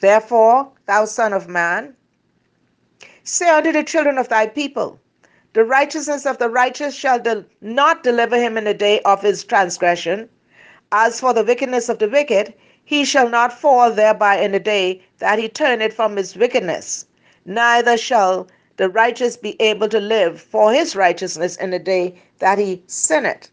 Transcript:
Therefore, thou son of man, say unto the children of thy people, the righteousness of the righteous shall de- not deliver him in the day of his transgression. As for the wickedness of the wicked, he shall not fall thereby in the day that he turneth from his wickedness, neither shall the righteous be able to live for his righteousness in the day that he sinneth.